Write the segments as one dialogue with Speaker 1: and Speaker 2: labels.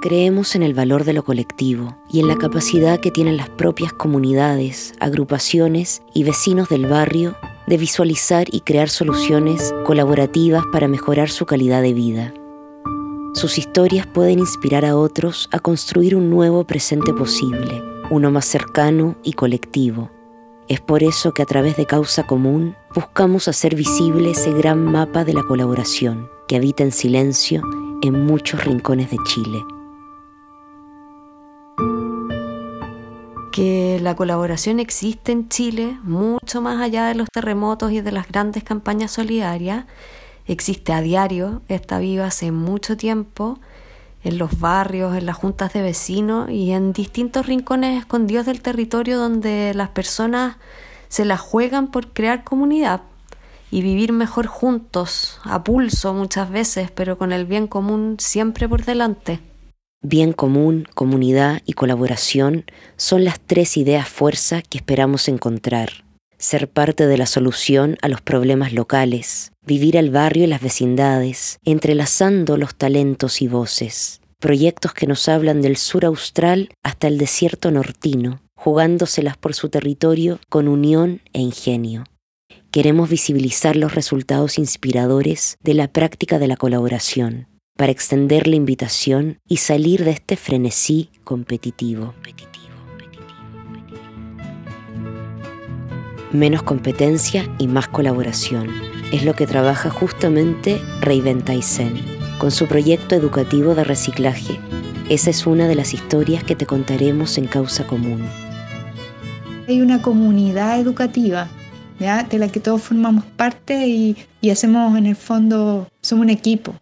Speaker 1: Creemos en el valor de lo colectivo y en la capacidad que tienen las propias comunidades, agrupaciones y vecinos del barrio de visualizar y crear soluciones colaborativas para mejorar su calidad de vida. Sus historias pueden inspirar a otros a construir un nuevo presente posible, uno más cercano y colectivo. Es por eso que a través de Causa Común buscamos hacer visible ese gran mapa de la colaboración que habita en silencio en muchos rincones de Chile.
Speaker 2: La colaboración existe en Chile mucho más allá de los terremotos y de las grandes campañas solidarias. Existe a diario, está viva hace mucho tiempo en los barrios, en las juntas de vecinos y en distintos rincones escondidos del territorio donde las personas se la juegan por crear comunidad y vivir mejor juntos, a pulso muchas veces, pero con el bien común siempre por delante.
Speaker 1: Bien común, comunidad y colaboración son las tres ideas fuerza que esperamos encontrar. Ser parte de la solución a los problemas locales, vivir al barrio y las vecindades, entrelazando los talentos y voces. Proyectos que nos hablan del sur austral hasta el desierto nortino, jugándoselas por su territorio con unión e ingenio. Queremos visibilizar los resultados inspiradores de la práctica de la colaboración para extender la invitación y salir de este frenesí competitivo. Menos competencia y más colaboración. Es lo que trabaja justamente Reinventaisen con su proyecto educativo de reciclaje. Esa es una de las historias que te contaremos en Causa Común.
Speaker 3: Hay una comunidad educativa de la que todos formamos parte y, y hacemos en el fondo, somos un equipo.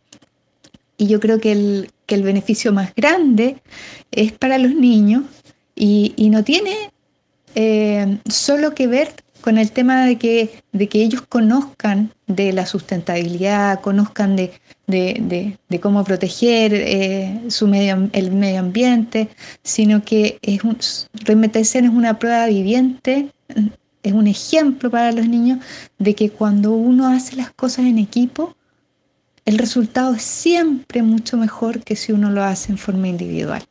Speaker 3: Y yo creo que el, que el beneficio más grande es para los niños y, y no tiene eh, solo que ver con el tema de que, de que ellos conozcan de la sustentabilidad, conozcan de, de, de, cómo proteger eh, su medio, el medio ambiente, sino que es un, es una prueba viviente, es un ejemplo para los niños de que cuando uno hace las cosas en equipo, el resultado es siempre mucho mejor que si uno lo hace en forma individual.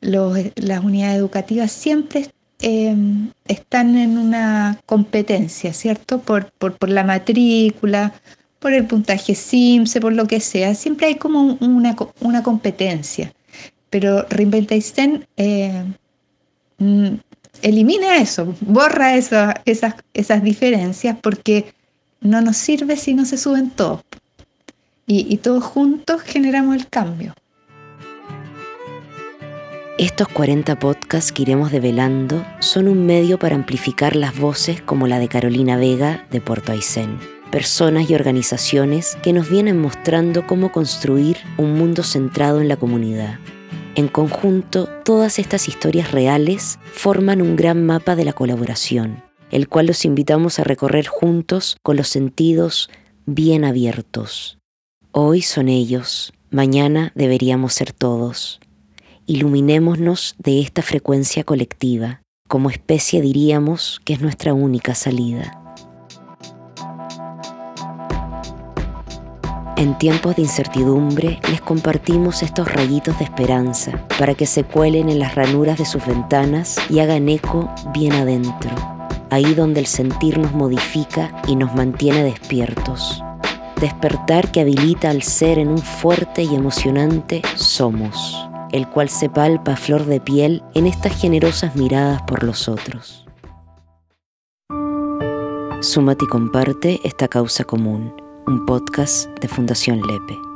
Speaker 3: las unidades educativas siempre em, están en una competencia, ¿cierto? Por, la matrícula, por el puntaje SIMSE, por lo que sea. Siempre hay como una, competencia. Pero Reinventation eh, mm, elimina eso, borra esas diferencias porque no nos sirve si no se suben todos. Y, todos juntos generamos el cambio.
Speaker 1: Estos 40 podcasts que iremos develando son un medio para amplificar las voces como la de Carolina Vega de Puerto Aysén. Personas y organizaciones que nos vienen mostrando cómo construir un mundo centrado en la comunidad. En conjunto, todas estas historias reales forman un gran mapa de la colaboración, el cual los invitamos a recorrer juntos con los sentidos bien abiertos. Hoy son ellos, mañana deberíamos ser todos. Iluminémonos de esta frecuencia colectiva, como especie diríamos que es nuestra única salida. En tiempos de incertidumbre les compartimos estos rayitos de esperanza para que se cuelen en las ranuras de sus ventanas y hagan eco bien adentro ahí donde el sentir nos modifica y nos mantiene despiertos. Despertar que habilita al ser en un fuerte y emocionante somos, el cual se palpa a flor de piel en estas generosas miradas por los otros. Súmate y comparte esta causa común, un podcast de Fundación Lepe.